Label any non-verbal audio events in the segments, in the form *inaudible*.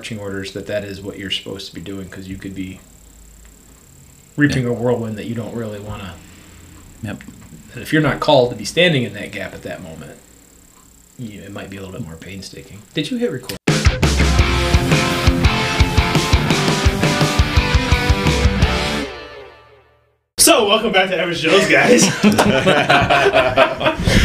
marching orders that that is what you're supposed to be doing because you could be reaping a whirlwind that you don't really want to. Yep. And if you're not called to be standing in that gap at that moment, you, it might be a little bit more painstaking. Did you hit record? So, welcome back to Average Joe's, guys. *laughs*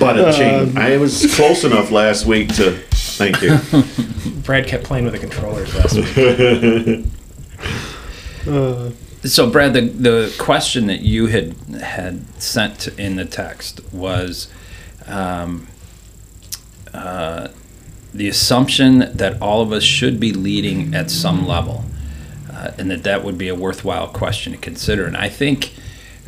But it changed. Um, I was close enough last week to. Thank you. *laughs* Brad kept playing with the controllers last week. *laughs* So, Brad, the, the question that you had had sent in the text was um, uh, the assumption that all of us should be leading at some level, uh, and that that would be a worthwhile question to consider. And I think,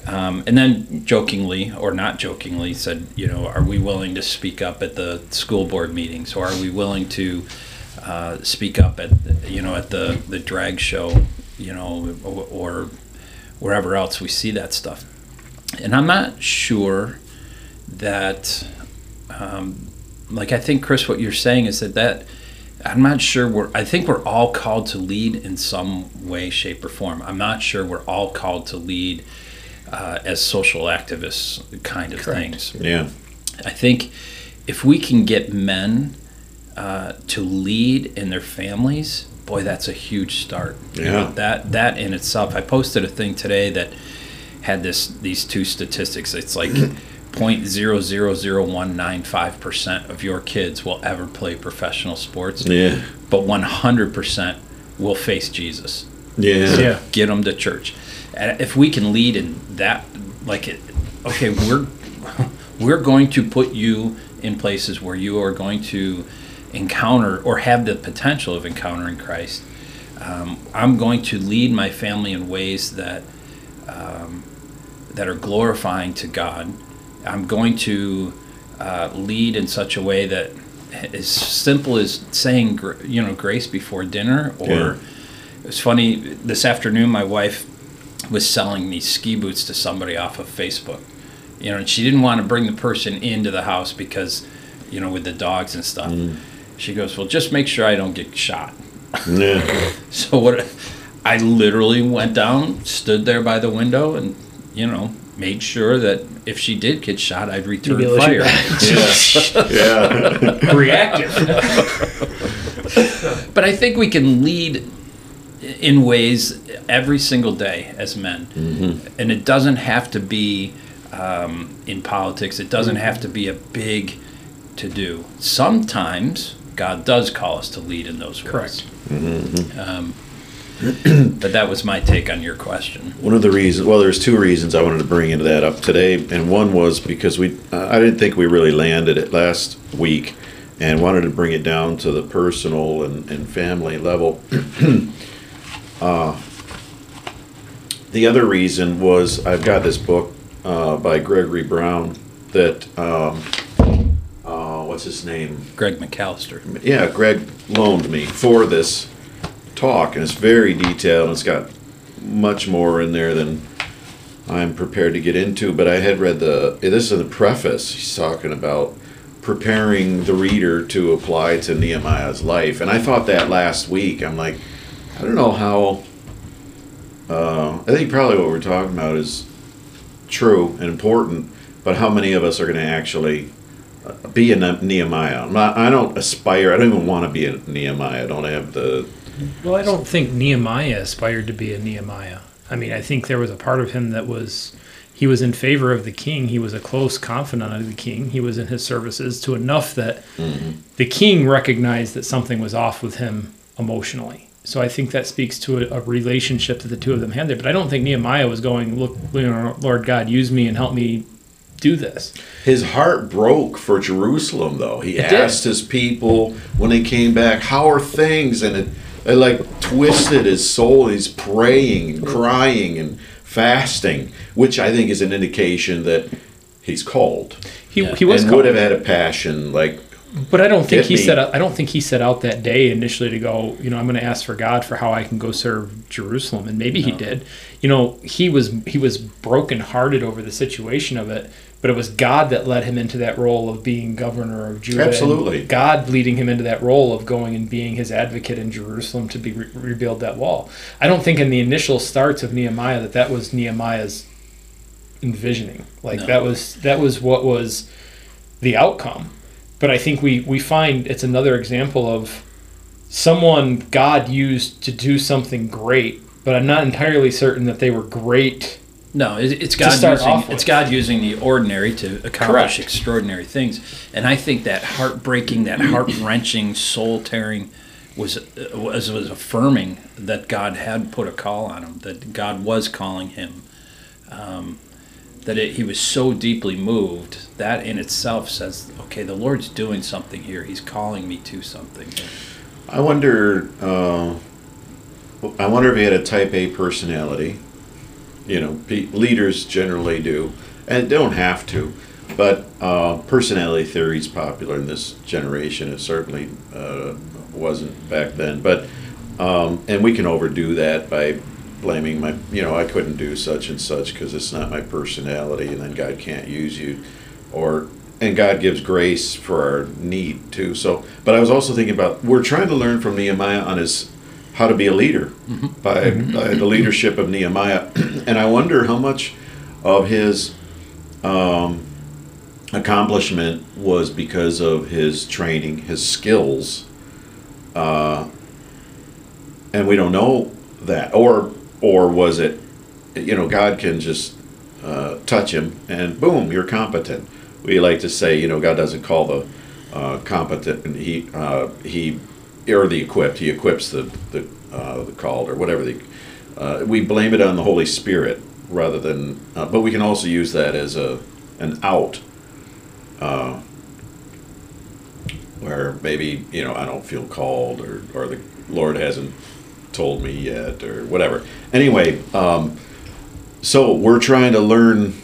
um, and then jokingly or not jokingly, said, you know, are we willing to speak up at the school board meetings, or are we willing to uh, speak up at, you know, at the the drag show? you know, or, wherever else we see that stuff. And I'm not sure that, um, like I think Chris, what you're saying is that that I'm not sure we're. I think we're all called to lead in some way, shape, or form. I'm not sure we're all called to lead uh, as social activists, kind of Correct. things. Yeah. I think if we can get men uh, to lead in their families, boy, that's a huge start. You know, Yeah. that that in itself. I posted a thing today that had this these two statistics. It's like *clears throat* 0.00019 percent of your kids will ever play professional sports, Yeah. but 100 percent will face Jesus Yeah. yeah. get them to church. And if we can lead in that, like, it, okay, we're we're going to put you in places where you are going to encounter or have the potential of encountering Christ. Um, I'm going to lead my family in ways that um, that are glorifying to God. I'm going to uh, lead in such a way that as simple as saying, you know, grace before dinner. Or Yeah. it was funny this afternoon. My wife was selling these ski boots to somebody off of Facebook. You know, and she didn't want to bring the person into the house because, you know, with the dogs and stuff. Mm. She goes, "Well, just make sure I don't get shot." Yeah. *laughs* So what? I literally went down, stood there by the window, and you know, made sure that if she did get shot, I'd return be able to shoot fire. back. *laughs* *laughs* Yeah. Reactive. But I think we can lead in ways every single day as men, and it doesn't have to be um, in politics. It doesn't have to be a big to do. Sometimes God does call us to lead in those ways. Correct. Um, *clears throat* but that was my take on your question. One of the reasons, well, there's two reasons I wanted to bring into that up today, and one was because we, uh, I didn't think we really landed it last week, and wanted to bring it down to the personal and, and family level. *clears throat* uh, the other reason was I've got this book uh, by Gregory Brown that, um, uh, what's his name? Greg McAllister. yeah, Greg loaned me for this talk, and it's very detailed. And it's got much more in there than I'm prepared to get into. But I had read the this is the preface. He's talking about preparing the reader to apply to Nehemiah's life, and I thought that last week. I'm like, I don't know how. Uh, I think probably what we're talking about is true and important, but how many of us are going to actually be a Nehemiah. I'm not, I don't aspire. I don't even want to be a Nehemiah. I don't have the. Well, I don't think Nehemiah aspired to be a Nehemiah. I mean, I think there was a part of him that was he was in favor of the king. He was a close confidant of the king. He was in his services to enough that the king recognized that something was off with him emotionally. So I think that speaks to a, a relationship that the two of them had there. But I don't think Nehemiah was going, "Look, you know, Lord God, use me and help me do this." His heart broke for Jerusalem, though. He It did. asked his people when they came back, "How are things?" And it, it like twisted his soul. He's praying and crying and fasting, which I think is an indication that he's called He, Yeah. he was and called. would have had a passion. Like, But I don't think Get he me. set out. I don't think he set out that day initially to go. You know, I'm going to ask for God for how I can go serve Jerusalem, and maybe he did. You know, he was he was brokenhearted over the situation of it, but it was God that led him into that role of being governor of Judah. Absolutely. God leading him into that role of going and being his advocate in Jerusalem to be re- rebuild that wall. I don't think in the initial starts of Nehemiah that that was Nehemiah's envisioning. Like No. that was that was what was the outcome. But I think we we find it's another example of someone God used to do something great, but I'm not entirely certain that they were great. No, it, it's God using it's God using the ordinary to accomplish Correct. extraordinary things, and I think that heartbreaking, that heart wrenching, soul tearing, was was was affirming that God had put a call on him, that God was calling him, um, that it, he was so deeply moved. That in itself says, okay, the Lord's doing something here. He's calling me to something. I wonder. Uh, I wonder if he had a Type A personality. You know, pe- leaders generally do, and don't have to. But uh, personality theory is popular in this generation. It certainly uh, wasn't back then. But um, and we can overdo that by blaming my. You know, I couldn't do such and such because it's not my personality, and then God can't use you, or and God gives grace for our need too. So, but I was also thinking about we're trying to learn from Nehemiah on his how to be a leader by, by the leadership of Nehemiah, *clears throat* and I wonder how much of his um, accomplishment was because of his training, his skills, uh, and we don't know that, or or was it, you know, God can just uh, touch him and boom, you're competent. We like to say, you know, God doesn't call the uh, competent. He uh, he or the equipped. He equips the the uh, the called or whatever the. Uh, we blame it on the Holy Spirit rather than, uh, but we can also use that as a an out. Where maybe you know I don't feel called or or the Lord hasn't told me yet or whatever. Anyway, um, so we're trying to learn.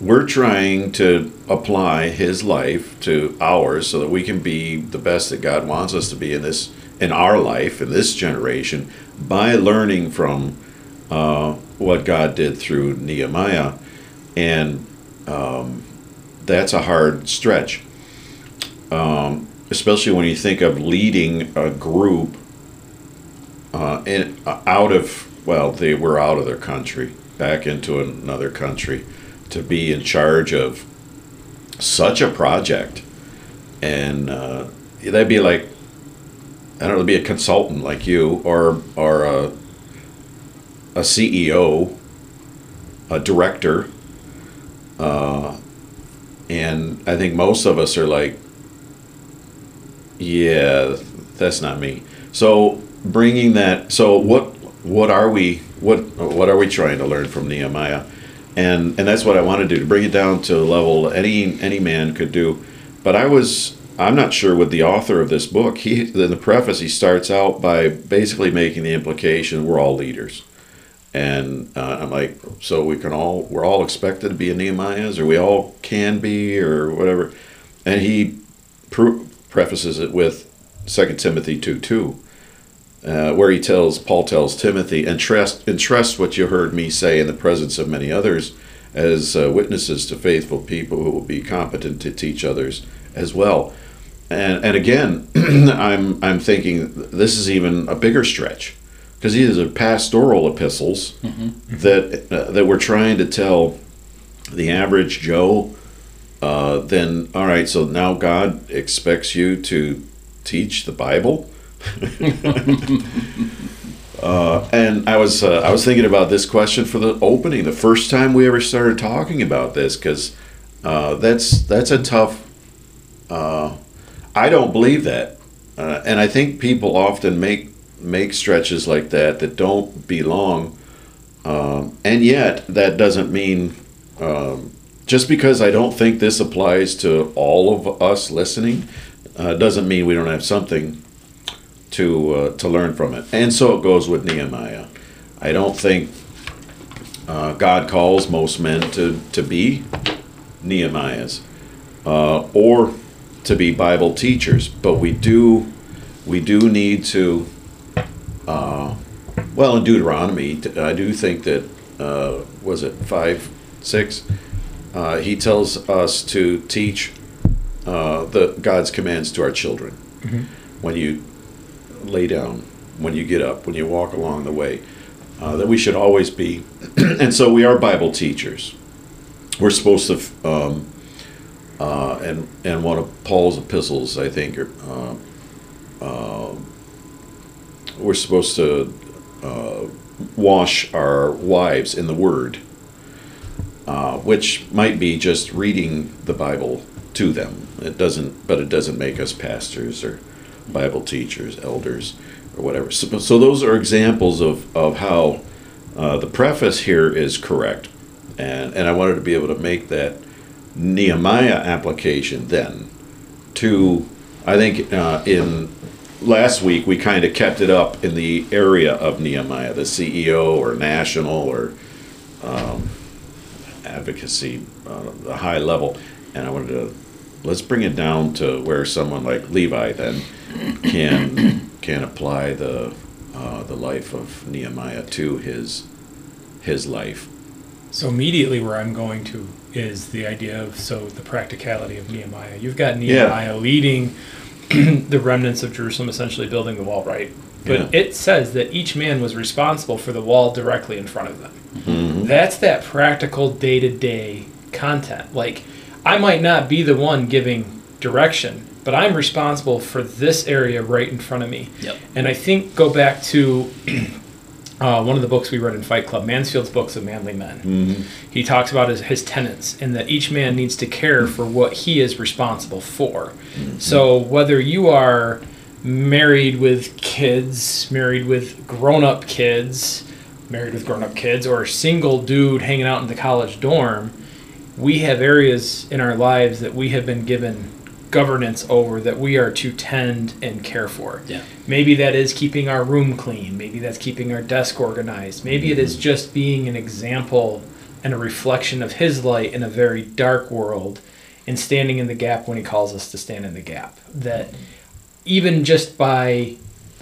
We're trying to apply His life to ours so that we can be the best that God wants us to be in this in our life in this generation by learning from uh, what God did through Nehemiah, and um, that's a hard stretch. Um, especially when you think of leading a group uh, in, uh, out of well, they were out of their country, back into another country, to be in charge of such a project, and uh, that'd be like I don't know, be a consultant like you, or or a, a CEO, a director, uh, and I think most of us are like, yeah, that's not me. So bringing that, so what what are we what what are we trying to learn from Nehemiah? And and that's what I want to do to bring it down to a level any any man could do. But I was I'm not sure with the author of this book. He in the preface he starts out by basically making the implication we're all leaders. And uh, I'm like, so we can all we're all expected to be a Nehemiahs, or we all can be, or whatever. And he pre- prefaces it with 2 Timothy 2 2, uh, where he tells, Paul tells Timothy, entrust, entrust what you heard me say in the presence of many others as uh, witnesses to faithful people who will be competent to teach others as well. And, and again, *clears throat* I'm, I'm thinking this is even a bigger stretch because these are pastoral epistles that, uh, that we're trying to tell the average Joe uh, then all right so now god expects you to teach the bible *laughs* uh, and i was uh, i was thinking about this question for the opening the first time we ever started talking about this because uh, that's that's a tough uh, i don't believe that. Uh, and i think people often make make stretches like that that don't belong um, and yet that doesn't mean um, just because I don't think this applies to all of us listening, uh, doesn't mean we don't have something to uh, to learn from it. And so it goes with Nehemiah. I don't think uh, God calls most men to to be Nehemiahs uh, or to be Bible teachers, but we do we do need to. Uh, well, in Deuteronomy, I do think that uh, was it five, six uh, he tells us to teach uh, the God's commands to our children. When you lay down, when you get up, when you walk along the way, uh, that we should always be. *clears throat* and so we are Bible teachers. We're supposed to, um, uh, and and one of Paul's epistles, I think, are, uh, uh, we're supposed to uh, wash our wives in the Word, uh, which might be just reading the Bible to them. It doesn't, but it doesn't make us pastors or Bible teachers, elders, or whatever. So, so those are examples of of how uh, the preface here is correct, and and I wanted to be able to make that Nehemiah application then to I think uh, in last week we kind of kept it up in the area of Nehemiah, the CEO or national or um, advocacy, uh, the high level, and I wanted to let's bring it down to where someone like Levi then can can apply the uh, the life of Nehemiah to his his life. So immediately where I'm going to is the idea of so the practicality of Nehemiah. You've got Nehemiah leading *clears throat* the remnants of Jerusalem essentially building the wall, right? But Yeah. it says that each man was responsible for the wall directly in front of them. Mhm. That's that practical day to day content. Like, I might not be the one giving direction, but I'm responsible for this area right in front of me. Yep. And I think go back to *clears throat* uh, one of the books we read in Fight Club, Mansfield's books of manly men. Mhm. He talks about his, his tenets and that each man needs to care for what he is responsible for. So whether you are married with kids, married with grown up kids, married with grown up kids, or a single dude hanging out in the college dorm, we have areas in our lives that we have been given governance over that we are to tend and care for. Yeah. Maybe that is keeping our room clean. Maybe that's keeping our desk organized. Maybe it is mm-hmm. just being an example and a reflection of His light in a very dark world and standing in the gap when He calls us to stand in the gap. That even just by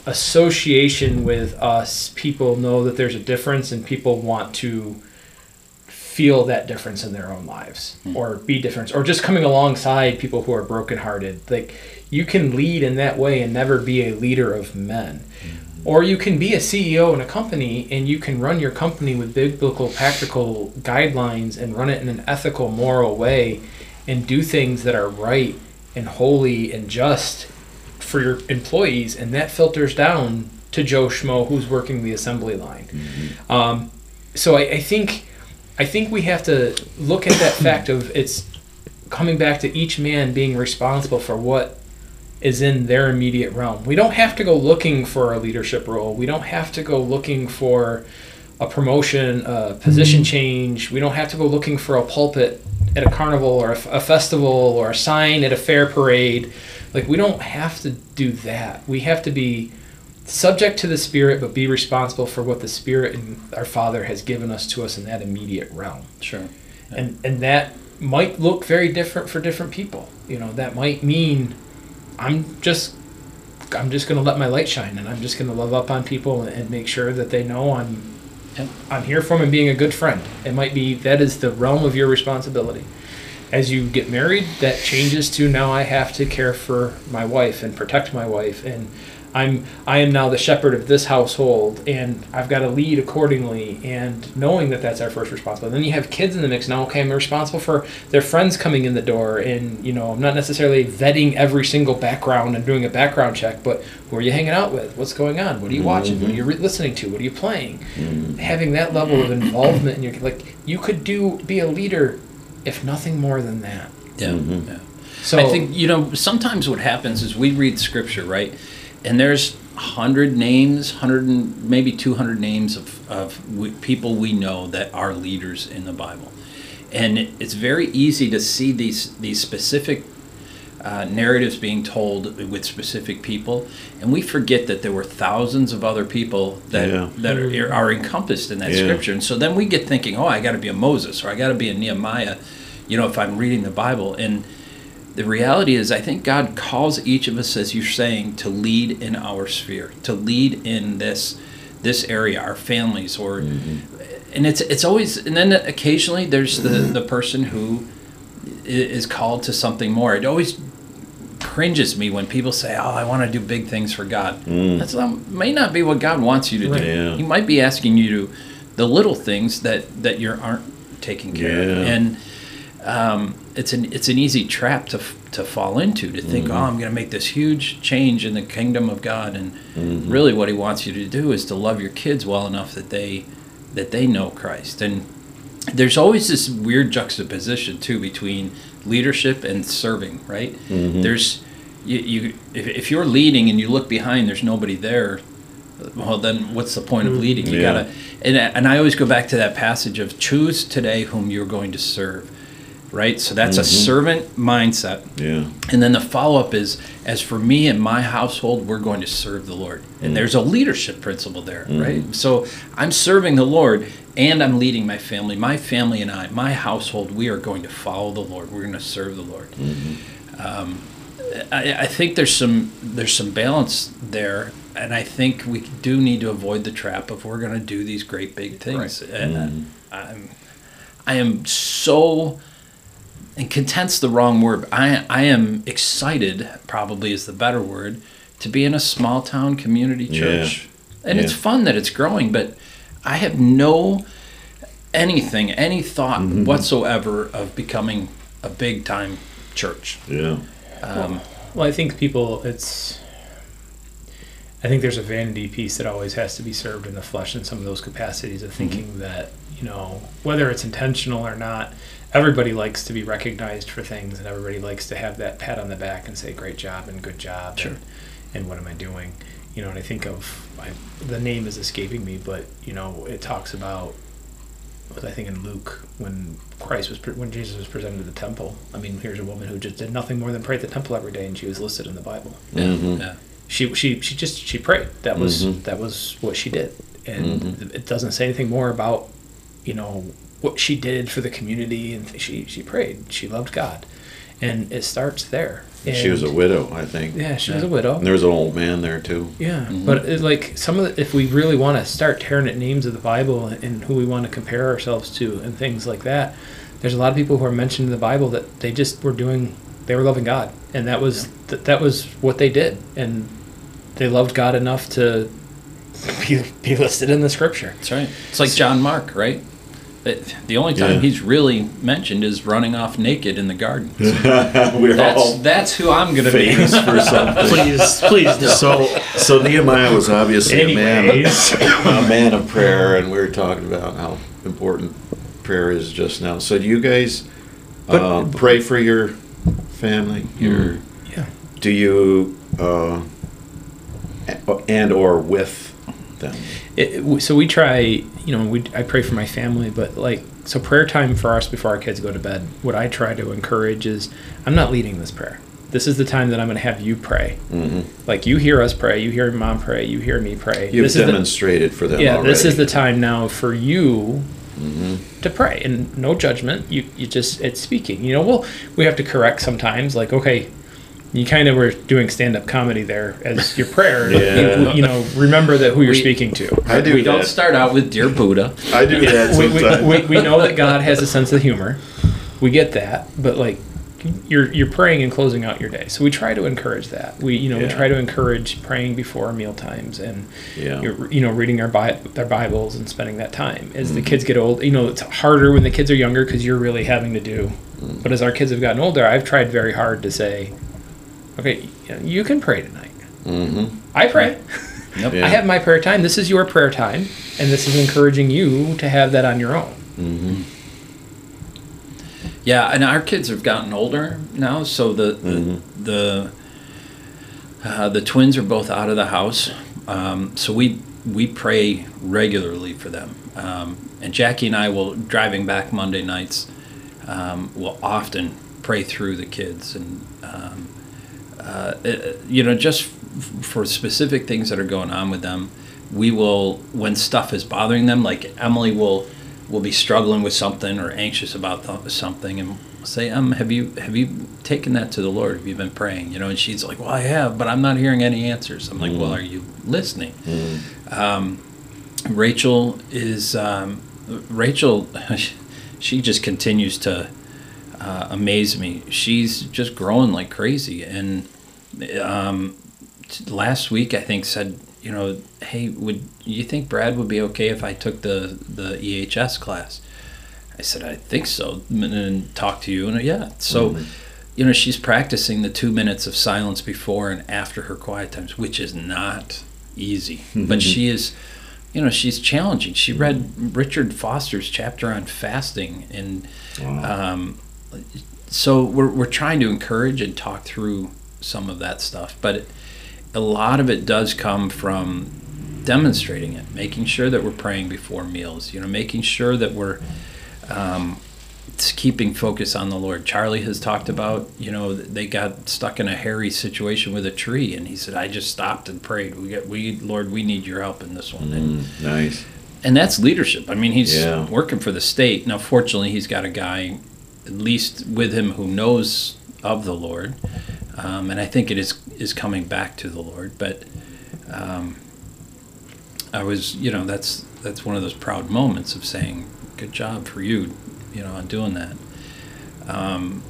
association with us, people know that there's a difference and people want to feel that difference in their own lives hmm. or be different or just coming alongside people who are brokenhearted. Like you can lead in that way and never be a leader of men. Hmm. Or you can be a ceo in a company and you can run your company with biblical practical guidelines and run it in an ethical moral way and do things that are right and holy and just for your employees. And that filters down to joe schmo who's working the assembly line. Hmm. Um, so I, I think I think we have to look at that fact of it's coming back to each man being responsible for what is in their immediate realm. We don't have to go looking for a leadership role. We don't have to go looking for a promotion, a position mm-hmm. change. We don't have to go looking for a pulpit at a carnival or a festival or a sign at a fair parade. Like we don't have to do that. We have to be subject to the spirit but be responsible for what the spirit and our father has given us to us in that immediate realm. Sure. and and that might look very different for different people. You know that might mean i'm just i'm just going to let my light shine and i'm just going to love up on people and, and make sure that they know i'm i'm here for them and being a good friend. It might be that is the realm of your responsibility. As you get married that changes to now i have to care for my wife and protect my wife and i'm i am now the shepherd of this household and i've got to lead accordingly and knowing that that's our first responsibility then you have kids in the mix now okay i'm responsible for their friends coming in the door and you know i'm not necessarily vetting every single background and doing a background check but who are you hanging out with what's going on what are you watching what are you re- listening to what are you playing having that level of involvement in your like you could do be a leader if nothing more than that Yeah. Mhm. yeah. so I think you know sometimes what happens is we read scripture, right? And there's hundred names, hundred and maybe two hundred names of of we, people we know that are leaders in the Bible, and it, it's very easy to see these these specific uh, narratives being told with specific people, and we forget that there were thousands of other people that Yeah. that are, are encompassed in that Yeah. scripture, and so then we get thinking, oh, I got to be a Moses or I got to be a Nehemiah, you know, if I'm reading the Bible, and the reality is, I think God calls each of us, as you're saying, to lead in our sphere, to lead in this this area, our families, or and it's it's always and then occasionally there's the the person who is called to something more. It always cringes me when people say, "Oh, I want to do big things for God." That's not, may not be what God wants you to do. Yeah. He might be asking you to the little things that that you aren't taking care of, and um, it's an it's an easy trap to to fall into to think, Mm-hmm. "Oh, I'm going to make this huge change in the kingdom of God," and Mm-hmm. really, what He wants you to do is to love your kids well enough that they that they know Christ and there's always this weird juxtaposition too between leadership and serving right there's you, you if, if you're leading and you look behind there's nobody there well then what's the point of leading you Yeah. gotta and, and i always go back to that passage of choose today whom you're going to serve right so that's a mm-hmm. servant mindset Yeah. and then the follow up is, as for me and my household, we're going to serve the Lord. And mm. there's a leadership principle there, mm-hmm. right? So I'm serving the Lord and I'm leading my family. My family and I, my household, we are going to follow the Lord. We're going to serve the Lord. Mm-hmm. Um, I, I think there's some there's some balance there, and I think we do need to avoid the trap of we're going to do these great big things. And uh, I'm I am so and content's the wrong word. I I am excited, probably is the better word, to be in a small town community church. And it's fun that it's growing, but I have no anything, any thought Mm-hmm. whatsoever of becoming a big time church. Yeah. Um, Well, I think people, it's. I think there's a vanity piece that always has to be served in the flesh in some of those capacities of thinking that, you know, whether it's intentional or not, everybody likes to be recognized for things and everybody likes to have that pat on the back and say, great job and good job. Sure. And, and what am I doing? You know, and I think of, I, the name is escaping me, but, you know, it talks about was I think in Luke when Christ was pre- when Jesus was presented to the temple. I mean, here's a woman who just did nothing more than pray at the temple every day, and she was listed in the Bible. Mhm. yeah. She she she just she prayed. That was Mhm. that was what she did, and Mhm. it doesn't say anything more about you know what she did for the community. And she she prayed. She loved God, and it starts there. She was a widow, I think. yeah. She was a widow. And there was an old man there too. Yeah, Mhm. but it, like some of the, if we really want to start tearing at names of the Bible and who we want to compare ourselves to and things like that, there's a lot of people who are mentioned in the Bible that they just were doing, they were loving God, and that was that, that was what they did, and they loved God enough to be, be listed in the Scripture. That's right. It's like John Mark, right? It- the only time Yeah. he's really mentioned is running off naked in the garden. *laughs* We're That's all that's who I'm going to be. for *laughs* something. Please, please do. So, so Nehemiah was obviously a man, a man of prayer, and we were talking about how important prayer is just now. So, do you guys But- uh, pray for your family? Your Yeah. do you uh, and or with them? it, so we try you know we i pray for my family but like so prayer time for us before our kids go to bed what i try to encourage is i'm not leading this prayer this is the time that i'm going to have you pray hmm like you hear us pray you hear mom pray you hear me pray You've this is the, demonstrated for them. yeah this is the time now for you Mhm. to pray and no judgment you you just it's speaking you know well we have to correct sometimes like okay you kind of were doing stand-up comedy there as your prayer *laughs* Yeah. you, you know remember that who you're We- speaking to I do we don't start out with Dear Buddha. I do that we, we, we, we know that God has a sense of humor. We get that, but like you're you're praying and closing out your day. So we try to encourage that. We you know we try to encourage praying before meal times and Yeah. you're, you know reading our Bi- our Bibles and spending that time. As Mm-hmm. the kids get old, you know it's harder when the kids are younger because you're really having to do. Mm-hmm. But as our kids have gotten older, I've tried very hard to say, okay, you, can pray tonight. hmm I pray. *laughs* Yep. Yeah. I have my prayer time. This is your prayer time, and this is encouraging you to have that on your own. hmm Yeah, and our kids have gotten older now, so the Mhm. the the, uh, the twins are both out of the house, um, so we we pray regularly for them. Um, and Jackie and I will driving back Monday nights. Um, will often pray through the kids and um, uh, you know just f- for specific things that are going on with them. We will when stuff is bothering them, like Emily will will be struggling with something or anxious about th- something and say um have you have you taken that to the lord? Have you been praying? You know and she's like well i have but i'm not hearing any answers. I'm like well are you listening? Um, rachel is um, Rachel, *laughs* she just continues to uh, amaze me. She's just growing like crazy. And um, last week, I think said, you know, hey, would you think Brad would be okay if I took the the EHS class? I said, I think so, and then talk to you, and yeah. So, mm-hmm. you know, she's practicing the two minutes of silence before and after her quiet times, which is not easy, mm-hmm. but she is you know she's challenging she read richard foster's chapter on fasting and wow. um, so we're, we're trying to encourage and talk through some of that stuff but it, a lot of it does come from demonstrating it making sure that we're praying before meals you know making sure that we're um, keeping focus on the Lord. Charlie has talked about, you know, they got stuck in a hairy situation with a tree, and he said, "I just stopped and prayed. We get, we, Lord, we need your help in this one." Mm, and, nice. And that's leadership. I mean, he's yeah. working for the state now. Fortunately, he's got a guy, at least with him, who knows of the Lord, um, and I think it is is coming back to the Lord. But um, I was, you know, that's that's one of those proud moments of saying, "Good job for you." you know, on doing that. Um,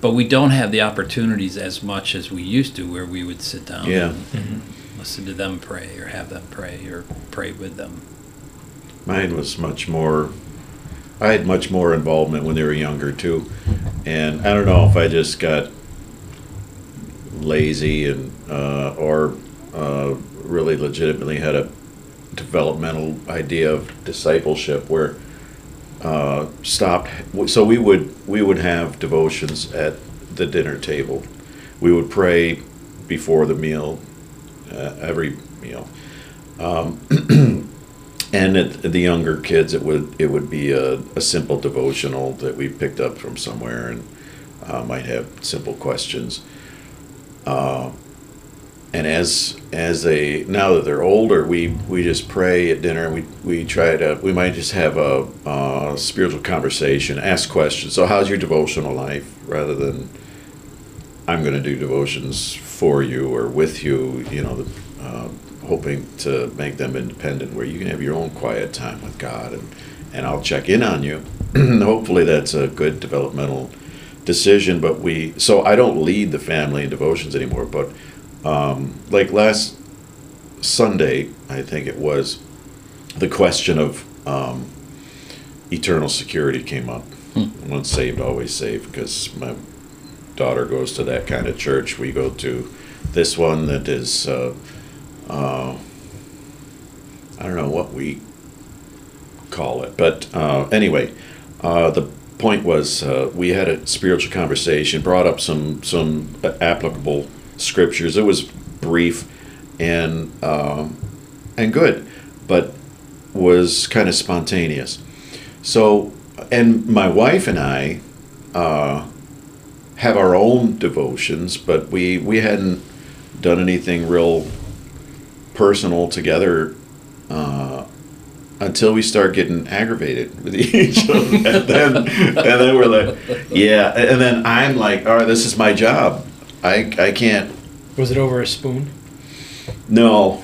but we don't have the opportunities as much as we used to, where we would sit down yeah. and mm-hmm. listen to them pray, or have them pray, or pray with them. Mine was much more. I had much more involvement when they were younger too, and I don't know if I just got lazy and uh, or uh, really legitimately had a developmental idea of discipleship where uh, stopped. So we would we would have devotions at the dinner table. We would pray before the meal, uh, every meal, um, *clears throat* and at the younger kids, it would it would be a, a simple devotional that we picked up from somewhere and uh, might have simple questions. Uh, and as as they now that they're older, we we just pray at dinner. and We we try to we might just have a, a spiritual conversation, ask questions. So, how's your devotional life? Rather than I'm going to do devotions for you or with you. You know, the, hoping to make them independent, where you can have your own quiet time with God, and and I'll check in on you. *clears throat* Hopefully, that's a good developmental decision. But we so I don't lead the family in devotions anymore, but um, like last Sunday, I think it was, the question of um, eternal security came up. Hmm. Once saved, always saved, because my daughter goes to that kind of church. We go to this one that is, uh, uh, I don't know what we call it, but uh, anyway, uh, the point was uh, we had a spiritual conversation, brought up some some applicable scriptures. It was brief and um, and good, but was kind of spontaneous. So, and my wife and I uh, have our own devotions, but we we hadn't done anything real personal together uh, until we start getting aggravated with *laughs* each other, and then and then we're like, yeah, and then I'm like, all right, this is my job. I, I can't. Was it over a spoon? No,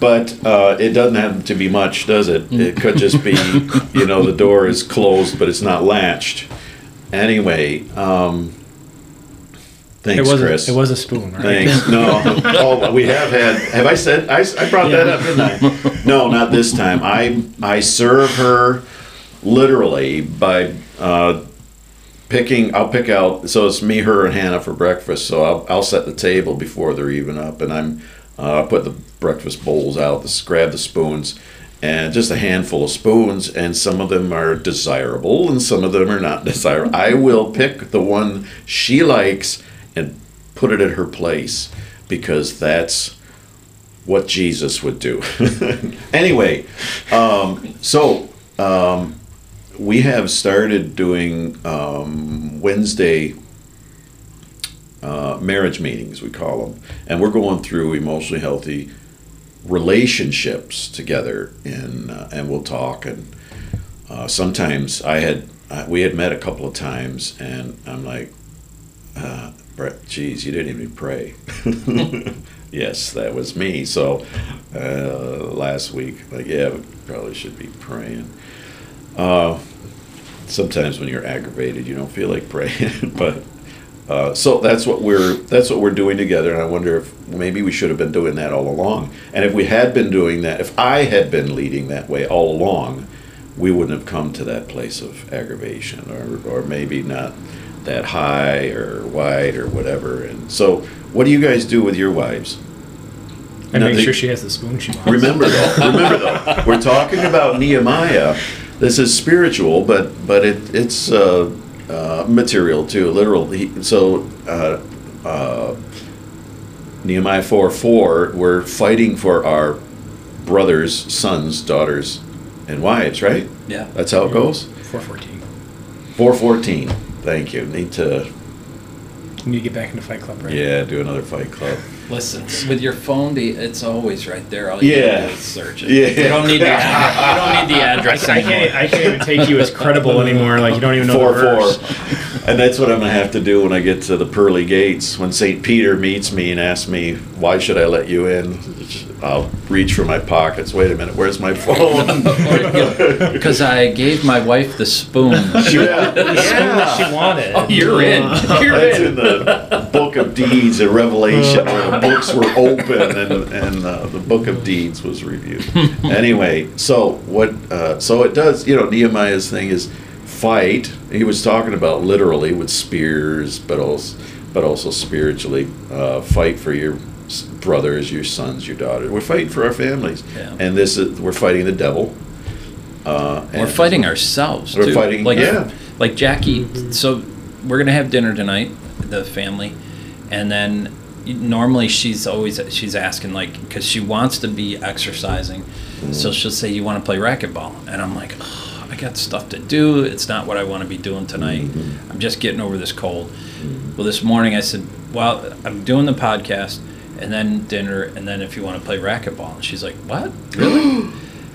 but uh, it doesn't have to be much, does it? It could just be, you know, the door is closed, but it's not latched. Anyway, um, thanks, it was Chris. A, it was a spoon, right? Thanks. *laughs* No, oh, we have had. Have I said? I, I brought yeah. that up, didn't I? No, not this time. I I serve her literally by uh, picking i'll pick out so it's me her and hannah for breakfast so i'll, I'll set the table before they're even up and i'm uh, put the breakfast bowls out this, grab the spoons and just a handful of spoons and some of them are desirable and some of them are not desirable i will pick the one she likes and put it at her place because that's what jesus would do *laughs* anyway um, so um, we have started doing um, Wednesday uh, marriage meetings, we call them, and we're going through emotionally healthy relationships together, and uh, and we'll talk. And uh, sometimes I had uh, we had met a couple of times, and I'm like, uh, geez, you didn't even pray. *laughs* yes, that was me. So uh, last week, like, yeah, we probably should be praying. Uh, sometimes when you're aggravated, you don't feel like *laughs* praying, but uh, so that's what we're that's what we're doing together. And I wonder if maybe we should have been doing that all along. And if we had been doing that, if I had been leading that way all along, we wouldn't have come to that place of aggravation, or or maybe not that high or wide or whatever. And so, what do you guys do with your wives? And Now, make they- sure she has the spoon she wants. Remember though, remember though, we're talking about Nehemiah. This is spiritual, but but it it's uh, uh, material too, literal. He, so uh, uh, Nehemiah four four, we're fighting for our brothers, sons, daughters, and wives. Right? Yeah. That's how it goes. 414. Four fourteen. Thank you. Need to You need to get back into Fight Club, right? yeah do another fight club. Listen, with your phone, the, it's always right there. All you Yeah. gotta do is search it. Yeah. You don't need the address. You don't need the *laughs* I, address I anymore. can't, I can't even take you as credible anymore. Like, you don't even know four the four, verse. *laughs* and that's what I'm gonna have to do when I get to the pearly gates. When Saint Peter meets me and asks me, "Why should I let you in?" I'll reach for my pockets. Wait a minute, where's my phone? *laughs* Because I gave my wife the spoon. yeah, That she wanted. Oh, you're in. *laughs* You're That's in in. the Book of Deeds and Revelation, where the books were open and, and uh, the Book of Deeds was reviewed. *laughs* anyway, so what? Uh, so it does. You know, Nehemiah's thing is fight. He was talking about literally with spears, but also, but also spiritually, uh, fight for your brothers, your sons, your daughters. We're fighting for our families, Yeah. and this is we're fighting the devil. Uh, We're fighting ourselves. We're too. fighting- like, yeah. Like Jackie. So we're gonna have dinner tonight, the family, and then normally she's always she's asking like because she wants to be exercising, so she'll say you want to play racquetball, and I'm like. "Ugh, I got stuff to do. It's not what I want to be doing tonight. I'm just getting over this cold. Well, this morning I said, "Well, I'm doing the podcast, and then dinner, and then if you want to play racquetball." And she's like, "What? Really?"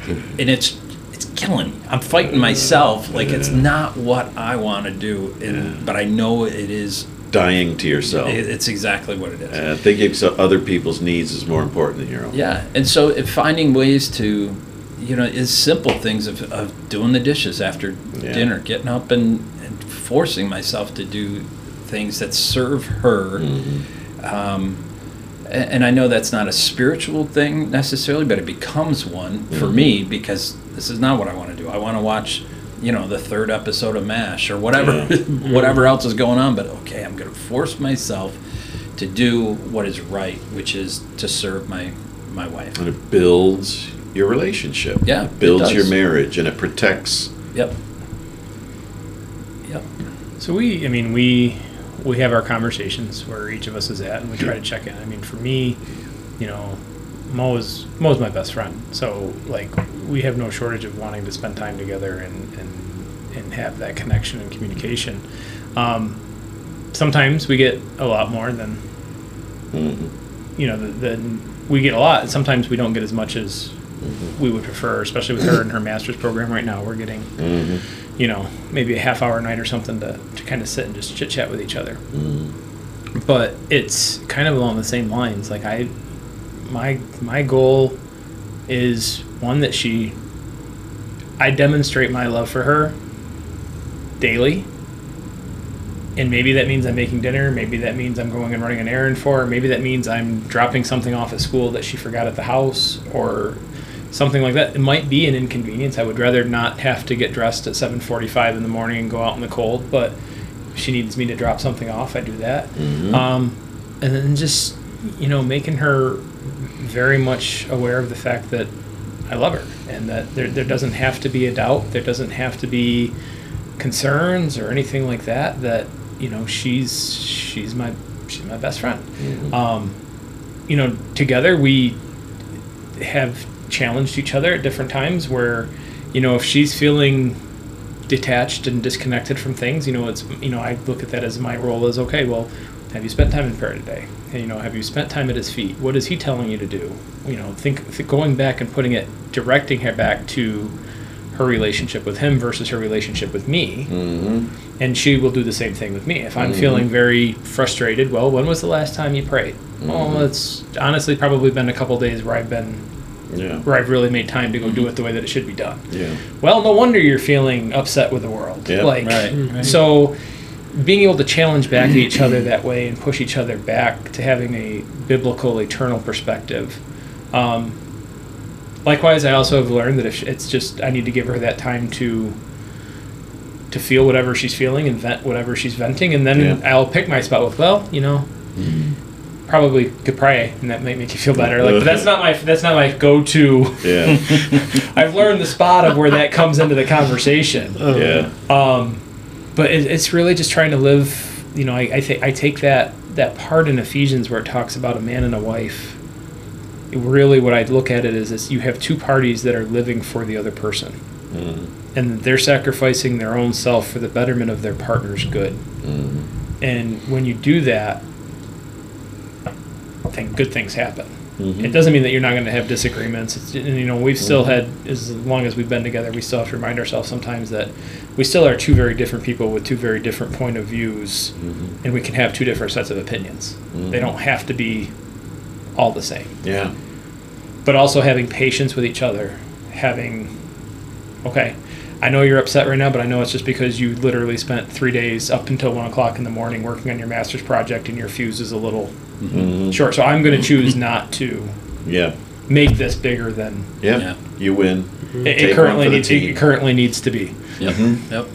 *gasps* and it's it's killing me. I'm fighting myself like it's not what I want to do, and, but I know it is. dying to yourself. It, it's exactly what it is. Uh, thinking so other people's needs is more important than your own. Yeah, and so if finding ways to, you know, is simple things of, of doing the dishes after Yeah. dinner, getting up and, and forcing myself to do things that serve her. Mm-hmm. Um, a- and I know that's not a spiritual thing necessarily, but it becomes one for Mm-hmm. me because this is not what I want to do. I want to watch, you know, the third episode of MASH or whatever, Yeah. *laughs* whatever else is going on. But okay, I'm going to force myself to do what is right, which is to serve my my wife. And it builds your relationship. Yeah, It it builds your marriage and it protects. Yep. Yep. So we, I mean, we we have our conversations where each of us is at, and we try to check in. I mean, for me, you know, Mo is Mo's my best friend, so like we have no shortage of wanting to spend time together and and and have that connection and communication. Um, sometimes we get a lot more than Mhm. you know, the, the, we get a lot. Sometimes we don't get as much as we would prefer, especially with her and her master's program right now. We're getting, Mhm. you know, maybe a half hour night or something to, to kind of sit and just chit chat with each other. Mhm. But it's kind of along the same lines. Like I, my my goal is one that she, I demonstrate my love for her daily. And maybe that means I'm making dinner. Maybe that means I'm going and running an errand for her. Maybe that means I'm dropping something off at school that she forgot at the house or something like that. It might be an inconvenience. I would rather not have to get dressed at 7:45 in the morning and go out in the cold. But if she needs me to drop something off, I do that. Mhm. Um, and then just you know making her very much aware of the fact that I love her and that there, there doesn't have to be a doubt. There doesn't have to be concerns or anything like that. That you know she's she's my she's my best friend. Mhm. Um, you know, together we have challenged each other at different times where, you know, if she's feeling detached and disconnected from things, you know, it's, you know, I look at that as my role as, okay, well, have you spent time in prayer today? And, you know, have you spent time at his feet? What is he telling you to do? You know, think, th- going back and putting it, directing her back to her relationship with him versus her relationship with me Mhm. and she will do the same thing with me. If I'm Mhm. feeling very frustrated, well, when was the last time you prayed? Mhm. Well, it's honestly probably been a couple days where I've been Yeah. where I've really made time to go do it the way that it should be done. Yeah. Well, no wonder you're feeling upset with the world. Yeah. Like, Right, right. so being able to challenge back at each other that way and push each other back to having a biblical, eternal perspective. Um, likewise, I also have learned that if it's just I need to give her that time to to feel whatever she's feeling and vent whatever she's venting, and then Yeah. I'll pick my spot with, well, you know, probably could pray, and that might make you feel better. Like, but that's not my that's not my go-to. Yeah. *laughs* I've learned the spot of where that comes into the conversation. yeah. Um, but it, it's really just trying to live. You know, I I, th- I take that that part in Ephesians where it talks about a man and a wife. It really, what I look at it is, is you have two parties that are living for the other person, Mm. and they're sacrificing their own self for the betterment of their partner's good. Mm. And when you do that, I think good things happen. Mhm. It doesn't mean that you're not going to have disagreements. It's, and, you know, we've still had, as long as we've been together, we still have to remind ourselves sometimes that we still are two very different people with two very different point of views, Mhm. and we can have two different sets of opinions. They don't have to be all the same. Yeah. But also having patience with each other, having, okay, I know you're upset right now, but I know it's just because you literally spent three days up until one o'clock in the morning working on your master's project, and your fuse is a little Mhm. short. So I'm going to choose not to Yeah. make this bigger than Yeah. Yeah. You win. it, Take it one currently for the needs. team. It currently needs to be. Yep. Mhm. Yep.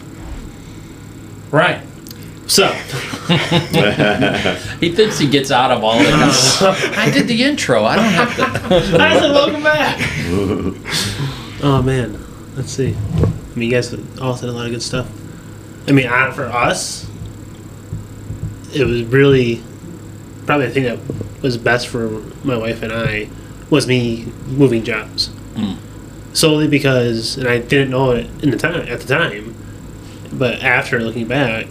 Right. So, *laughs* He thinks he gets out of all of this. *laughs* I did the intro. I don't have to. *laughs* I said welcome back. oh man, let's see. I mean, you guys all said a lot of good stuff. I mean, I, for us, it was really probably the thing that was best for my wife and I was me moving jobs. Mm. Solely because, and I didn't know it in the time at the time, but after looking back,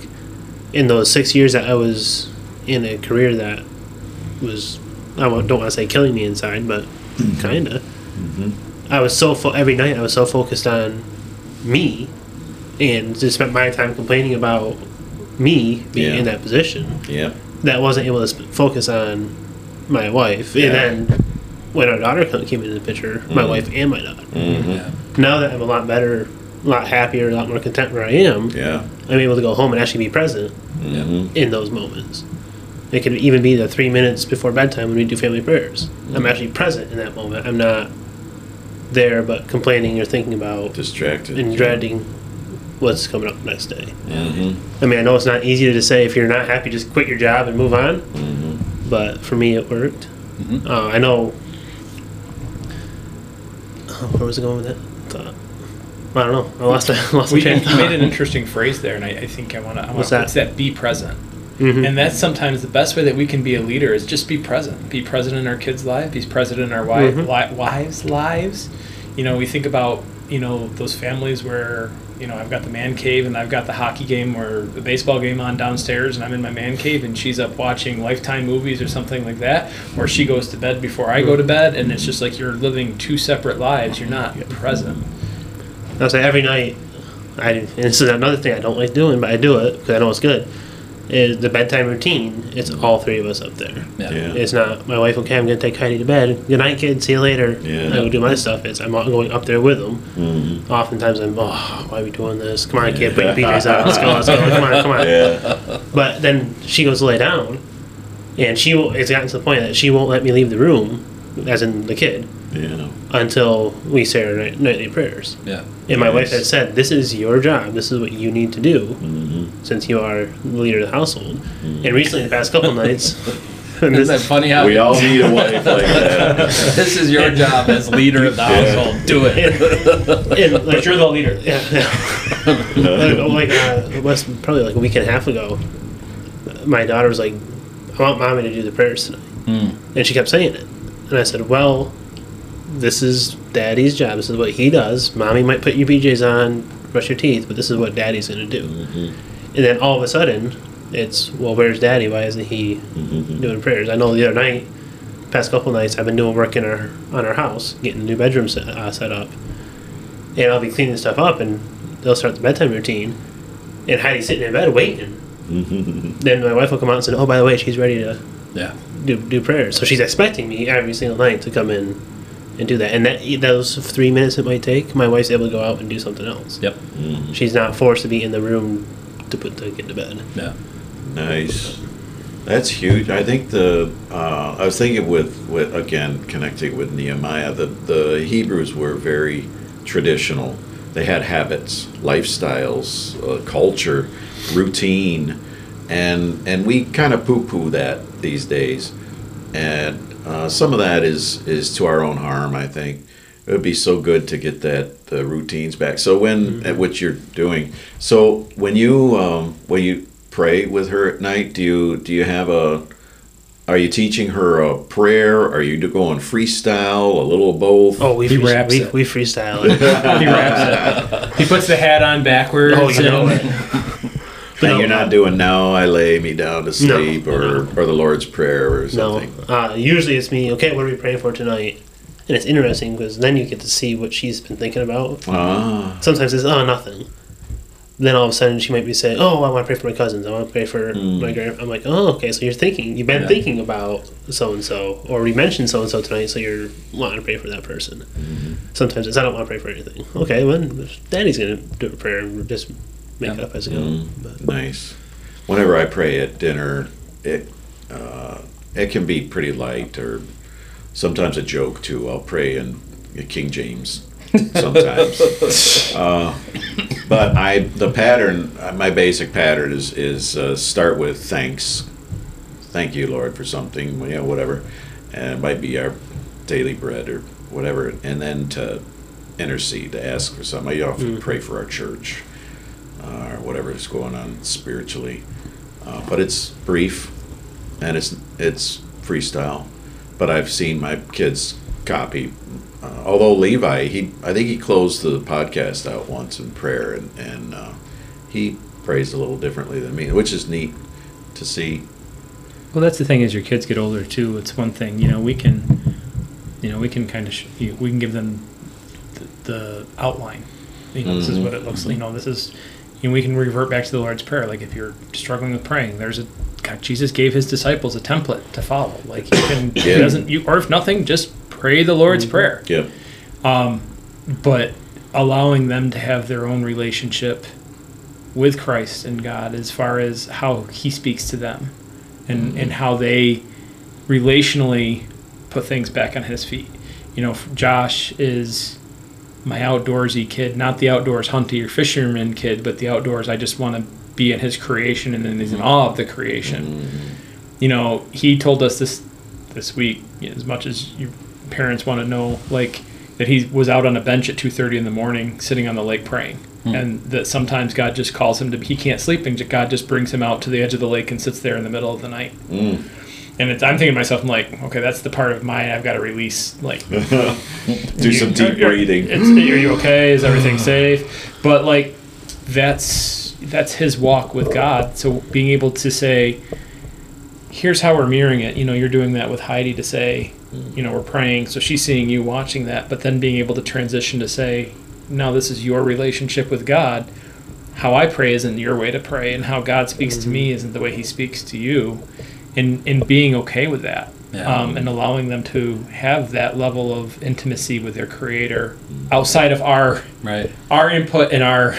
in those six years that I was in a career that was, I don't want to say killing me inside, but kinda. I was so fo- every night I was so focused on me, and just spent my time complaining about me being Yeah. in that position yeah. That wasn't able to focus on my wife. Yeah. And then when our daughter co- came into the picture, my Mhm. wife and my daughter. Mm-hmm. Yeah. Now that I'm a lot better, a lot happier, a lot more content where I am, Yeah. I'm able to go home and actually be present Mm-hmm. in those moments. It could even be the three minutes before bedtime when we do family prayers. I'm Mhm. actually present in that moment. I'm not there but complaining or thinking about Distracted. and dreading what's coming up next day. Mm-hmm. I mean, I know it's not easy to say if you're not happy, just quit your job and move on. Mm-hmm. But for me, it worked. Mhm. Uh, I know. Oh, where was it going with that? Thought. I don't know. I lost. I *laughs* lost We, the train you made an interesting phrase there, and I, I think I want to. I What's wanna, that? It's that be present. Mhm. And that's sometimes the best way that we can be a leader is just be present. Be present in our kids' lives. Be present in our wi- Mhm. li- wives' lives. You know, we think about you know those families where you know I've got the man cave and I've got the hockey game or the baseball game on downstairs, and I'm in my man cave and she's up watching Lifetime movies or something like that, or she goes to bed before I go to bed, and it's just like you're living two separate lives. You're not present. I'll say every night. I and this is another thing I don't like doing, but I do it because I know it's good. Is the bedtime routine? It's all three of us up there. Yeah. Yeah. It's not my wife. Okay, I'm gonna take Heidi to bed. Good night, kids. See you later. Yeah. I go do my stuff. It's I'm going up there with them. Mm-hmm. Oftentimes I'm, oh, why are we doing this? Come on, kid, put your PJs on. Let's go. Let's go. Come on, come on. *laughs* Yeah. But then she goes to lay down, and she will, it's gotten to the point that she won't let me leave the room, as in the kid, Yeah. until we say our night, nightly prayers. Yeah. And my wife has said, "This is your job. This is what you need to do, Mm-hmm. Since you are the leader of the household." And recently, the past couple nights, *laughs* and Isn't that funny how We all need a wife like *laughs* that. this is your job as leader of the Yeah. household. Do it. and, like you're the leader. Yeah. yeah. *laughs* like, like uh, it was probably like a week and a half ago. My daughter was like, "I want mommy to do the prayers tonight." Mm. And she kept saying it. And I said, Well, this is daddy's job. This is what he does. Mommy might put your PJs on, brush your teeth, but this is what daddy's going to do. Mhm. And then all of a sudden, it's, Well, where's daddy? Why isn't he Mhm. doing prayers? I know the other night, past couple nights, I've been doing work in our on our house, getting the new bedroom set, uh, set up. And I'll be cleaning stuff up, and they'll start the bedtime routine. And Heidi's sitting in bed waiting. Mhm. Then my wife will come out and say, Oh, by the way, she's ready to Yeah. do, do prayers. So she's expecting me every single night to come in and do that. And that those three minutes it might take, my wife's able to go out and do something else. Yep. She's not forced to be in the room to put the kid to bed. Yeah. Nice. That's huge. I think the uh, I was thinking with, with again connecting with Nehemiah. The the Hebrews were very traditional. They had habits, lifestyles, uh, culture, routine, and and we kind of poo poo that these days. And uh, some of that is is to our own harm. I think it would be so good to get that the routines back. So when at what you're doing, so when you um, when you pray with her at night, do you do you have a are you teaching her a prayer? Are you going freestyle? A little of both? Oh, we He free- raps we, it. we freestyle it. *laughs* he raps it. He puts the hat on backwards. Oh, you know and- *laughs* it. and you're not doing now. I lay me down to No, sleep, or or the Lord's prayer, or No, something. uh, usually it's me. Okay, what are we praying for tonight? And it's interesting because then you get to see what she's been thinking about. Ah, Sometimes it's oh nothing. Then all of a sudden she might be saying, "Oh, I want to pray for my cousins. I want to pray for Mm. my grand." I'm like, "Oh, okay. So you're thinking. You've been Yeah. thinking about so and so, or we mentioned so and so tonight. So you're wanting to pray for that person." Mm-hmm. Sometimes it's I don't want to pray for anything. Okay, well, Daddy's gonna do a prayer and just make it up as I go. Mm. But nice. Whenever I pray at dinner, it uh, it can be pretty light, or sometimes a joke too. I'll pray in King James sometimes. *laughs* uh, but I the pattern, uh, my basic pattern is is uh, start with thanks. Thank you, Lord, for something, you know, whatever, and it might be our daily bread or whatever, and then to intercede, to ask for something. I often Mhm. pray for our church uh, or whatever is going on spiritually, uh, but it's brief and it's it's freestyle. But I've seen my kids copy. Uh, although Levi, he I think he closed the podcast out once in prayer, and and uh, he prays a little differently than me, which is neat to see. Well, that's the thing. As your kids get older too, it's one thing. You know, we can, you know, we can kind of sh- we can give them the, the outline. You know, this is Mhm. what it looks. like. You know, this is. You know, we can revert back to the Lord's prayer. Like if you're struggling with praying, there's a God. Jesus gave His disciples a template to follow. Like you can. Yeah. It doesn't. You or if nothing, just pray the Lord's prayer. Yep. Um, but allowing them to have their own relationship with Christ and God as far as how He speaks to them and, and how they relationally put things back on His feet. You know, Josh is my outdoorsy kid, not the outdoors hunter or fisherman kid, but the outdoors. I just want to be in His creation and then He's in awe of the creation. You know, He told us this this week, as much as your parents want to know, like that he was out on a bench at 2.30 in the morning sitting on the lake praying and that sometimes god just calls him to he can't sleep and god just brings him out to the edge of the lake and sits there in the middle of the night Mm. and it's, i'm thinking to myself i'm like okay that's the part of mine i've got to release like *laughs* Do some deep breathing. it's, are you okay is everything safe but like that's that's his walk with god. So being able to say here's how we're mirroring it. You know you're doing that with heidi to say you know we're praying so she's seeing you watching that but then being able to transition to say now this is your relationship with god. How i pray isn't your way to pray and how god speaks to me isn't the way he speaks to you. And and being okay with that Yeah. um, and allowing them to have that level of intimacy with their creator outside of our Right. our input and our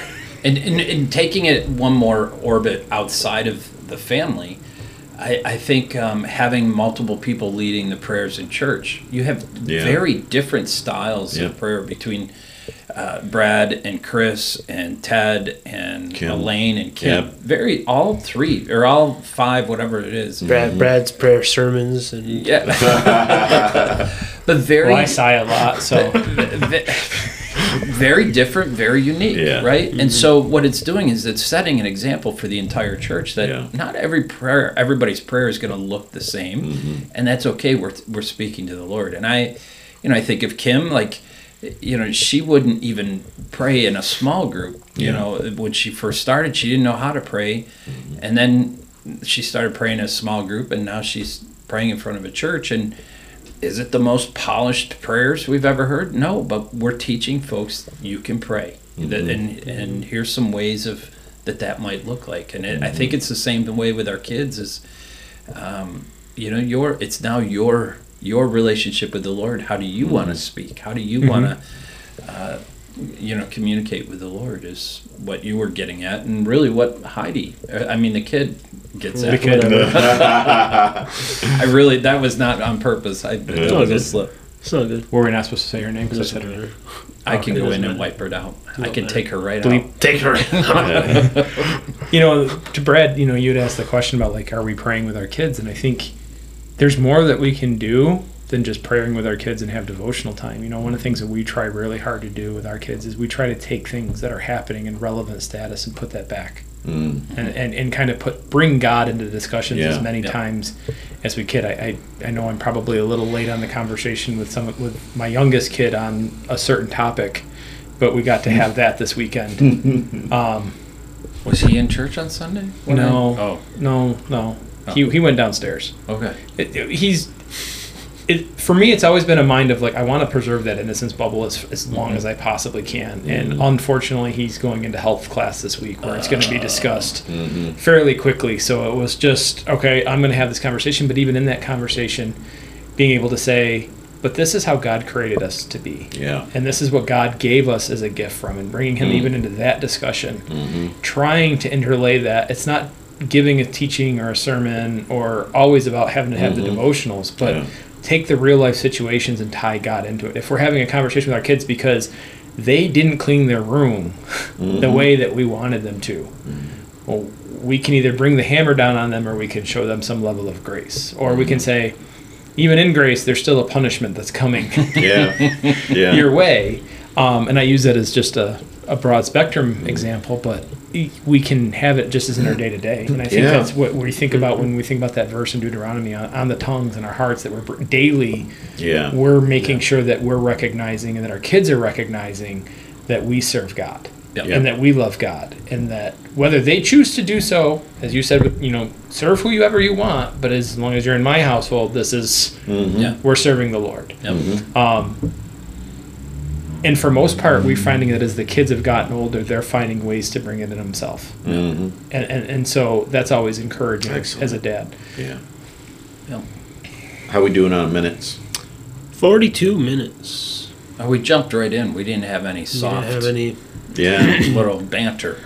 And, and, and taking it one more orbit outside of the family, I, I think um, having multiple people leading the prayers in church, you have Yeah. very different styles Yeah. of prayer between uh, Brad and Chris and Ted and Kim. Elaine and Kim. Yep. Very, all three or all five, whatever it is. Brad, Brad's prayer sermons and Yeah. *laughs* but very, well, i sigh a lot so *laughs* ve- very different, very unique, Yeah. right? And so what it's doing is it's setting an example for the entire church that Yeah. not every prayer, everybody's prayer is going to look the same, Mm-hmm. and that's okay. We're we're speaking to the Lord, and I, you know, I think of Kim like. You know, she wouldn't even pray in a small group. You Yeah. know, when she first started, she didn't know how to pray, Mm-hmm. and then she started praying in a small group, and now she's praying in front of a church. And is it the most polished prayers we've ever heard? No, but we're teaching folks you can pray, That- and and here's some ways of that that might look like. And it, I think it's the same way with our kids. Is um, you know your it's now your your relationship with the Lord. How do you want to speak? How do you want to, uh, you know, communicate with the Lord? Is what you were getting at, and really what Heidi, uh, I mean, the kid gets Yeah, at. kid. *laughs* I really, that was not on purpose. I that all was a good. slip. It's all good. Were we not supposed to say her name? Because I said her. matter. I can go in and wipe her out. I can take her right Bleep. out. Take her. *laughs* You know, to Brad, you know, you'd asked the question about like, are we praying with our kids? And I think there's more that we can do than just praying with our kids and have devotional time. You know, one of the things that we try really hard to do with our kids is we try to take things that are happening in relevant status and put that back. Mm. and, and, and kind of put bring God into discussions Yeah. as many Yeah. times as we could. I, I I know I'm probably a little late on the conversation with some with my youngest kid on a certain topic, but we got to have that this weekend. *laughs* um, Was he in church on Sunday? No. Oh, no, no, he he went downstairs. okay. It, it- he's. It, for me, it's always been a mind of like I want to preserve that innocence bubble as, as long as I mm-hmm. possibly can, mm-hmm. and unfortunately, he's going into health class this week where it's going to be ah. discussed hmm fairly quickly. So it was just, okay, I'm going to have this conversation. But even in that conversation, being able to say, but this is how God created us to be. Yeah. And this is what God gave us as a gift from, and bringing Him even mm-hmm. into that discussion, trying to interlay that. It's not giving a teaching or a sermon or always about having to have the devotionals, but Yeah. Take the real life situations and tie God into it. If we're having a conversation with our kids because they didn't clean their room *laughs* the Mhm. way that we wanted them to, well, we can either bring the hammer down on them or we can show them some level of grace. Or we can say, even in grace, there's still a punishment that's coming *laughs* Yeah. *laughs* Yeah. your way. Um, and I use that as just a, a broad spectrum example, but we can have it just as in our day to day. And I think Yeah. that's what we think about when we think about that verse in Deuteronomy on, on the tongues and our hearts that we're daily, yeah. we're making sure that we're recognizing and that our kids are recognizing that we serve God Yep. and that we love God and that whether they choose to do so, as you said, you know, serve whoever you want, but as long as you're in my household, this is, Mhm. Yeah. we're serving the Lord. Yep. Mhm. Um, and for most part, we're finding that as the kids have gotten older, they're finding ways to bring it in themselves. Mhm. And, and, and so that's always encouraging Excellent. as a dad. Yeah. Yep. How we doing on minutes? 42 minutes. Oh, we jumped right in. We didn't have any soft didn't have any. Yeah. *coughs* little banter.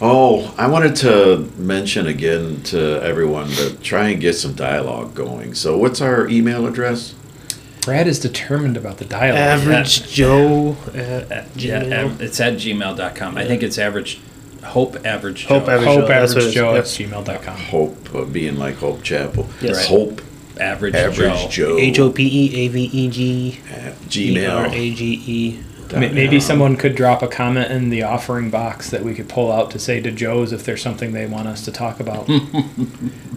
Oh, I wanted to mention again to everyone to try and get some dialogue going. So, what's our email address? Brad is determined about the dialogue. Average Joe at, at Yeah, Gmail. av- it's at gmail.com. I think it's average, hope average Hope Joe. average- Hope Joe, that's what average it is. Joe at Yep. gmail.com. Hope uh, being like Hope Chapel. Yes. Right. Hope average, average Joe. Joe. H O P E A V E G at E R Gmail. A G E. Ma- Maybe someone could drop a comment in the offering box that we could pull out to say to Joe's if there's something they want us to talk about. *laughs*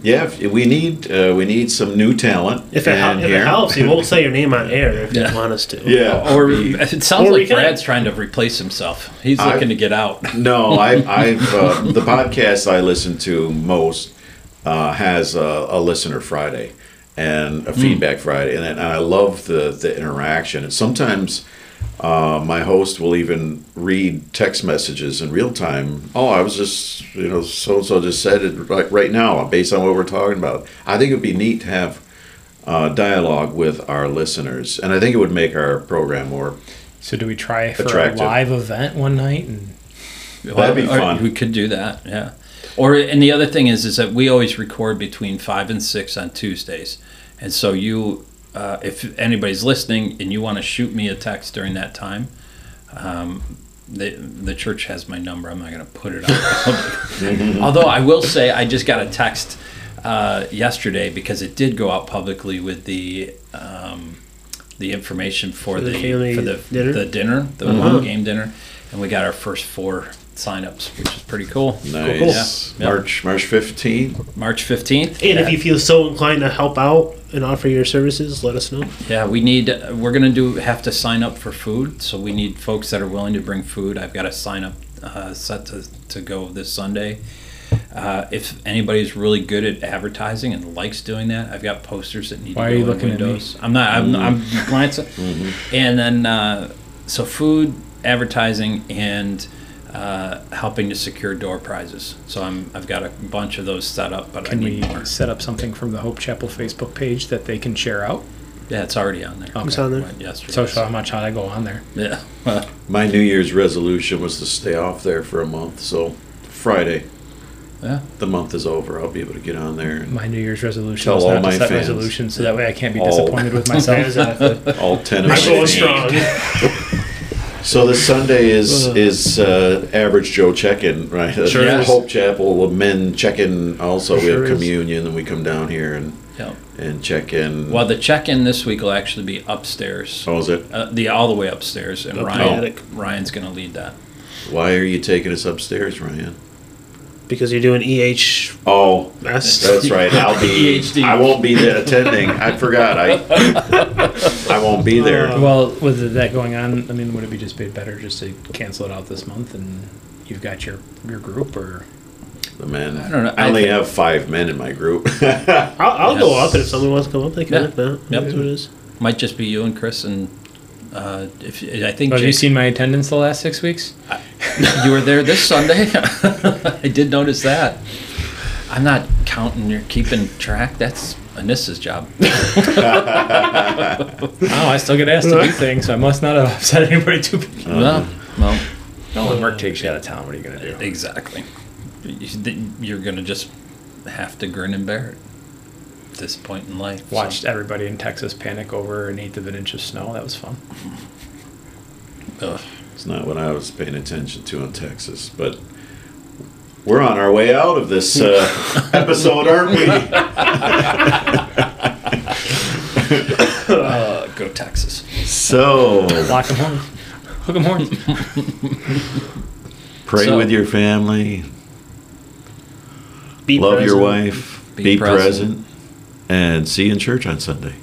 Yeah, if- we need uh, we need some new talent. If, it, hel- in if here. it helps, you won't say your name on *laughs* air if Yeah. you want us to. Yeah. Or it sounds Or we like can- Brad's trying to replace himself. He's I- looking to get out. *laughs* No, I, I've uh, the podcast I listen to most uh, has a, a listener Friday and a feedback Friday, and, and I love the the interaction. And sometimes uh, my host will even read text messages in real time. Oh, I was just you know so and so just said it right right now based on what we're talking about. I think it'd be neat to have. Uh, dialogue with our listeners, and I think it would make our program more. So do we try for Attractive. a live event one night? And That'd be Or fun. We could do that, yeah. Or and the other thing is, is that we always record between five and six on Tuesdays, and so you, uh, if anybody's listening and you want to shoot me a text during that time, um, the the church has my number. I'm not going to put it on. *laughs* Although I will say, I just got a text uh, yesterday because it did go out publicly with the. Um, the information for, For the the, for the dinner? the dinner, the home game dinner, and we got our first four signups, which is pretty cool. Nice. Yeah. March March fifteenth. March fifteenth. And if you feel so inclined to help out and offer your services, let us know. yeah, we need. We're gonna do have to sign up for food, so we need folks that are willing to bring food. I've got a sign up uh, set to to go this Sunday. Uh, if anybody's really good at advertising and likes doing that, I've got posters that need Why to are go you in looking at me? windows. I'm not. I'm, I'm glancing. And then, uh, so food, advertising, and uh, helping to secure door prizes. So I'm. I've got a bunch of those set up, but can I we more. set up something from the Hope Chapel Facebook page that they can share out? Yeah, it's already on there. Okay. It's on there. Went yesterday. So, so how much how'd I go on there? Yeah. *laughs* My New Year's resolution was to stay off there for a month. So Friday, yeah. the month is over. I'll be able to get on there and My New Year's resolution Tell was all not my to set fans. resolutions, so that way I can't be All. disappointed with myself. *laughs* All ten of I'm my going fans. strong. *laughs* So this Sunday is is uh, average Joe check-in, right? Sure *laughs* Uh, is. Hope Chapel the men check-in. Also, we Sure have is. communion, and we come down here and Yeah. and check in. Well, the check-in this week will actually be upstairs. oh, is it? Uh, the all the way upstairs, and Up Ryan. Ryan's going to lead that. Why are you taking us upstairs, Ryan? Because you're doing EH. Oh, That's that's right. I'll be. EHD. I won't be there attending. I forgot. I *laughs* I won't be there. Uh, well, with that going on, I mean, would it be just be better just to cancel it out this month and you've got your your group or The men. I don't know. I I only think- have five men in my group. *laughs* I'll, I'll go Yes. up, and if someone wants to come up, they can. Yeah. If not, Yep. that's what it is. Might just be you and Chris, and uh, if I think have you seen my attendance the last six weeks? You were there this Sunday. *laughs* I did notice that. I'm not counting. You're keeping track. That's Anissa's job. *laughs* Oh, I still get asked to do things, so I must not have upset anybody too bad. well, well, No, when work takes you out of town, what are you gonna do? exactly. You- You're gonna just have to grin and bear it. At this point in life, so- Watched everybody in Texas panic over an eighth of an inch of snow. That was fun. *laughs* Ugh. It's not what I was paying attention to in Texas, but we're on our way out of this uh, *laughs* episode, aren't we? Uh, go Texas. So, Lock 'em horns. Hook 'em horns. pray So- with your family, Be love your wife, Be be, present. present, and see you in church on Sunday.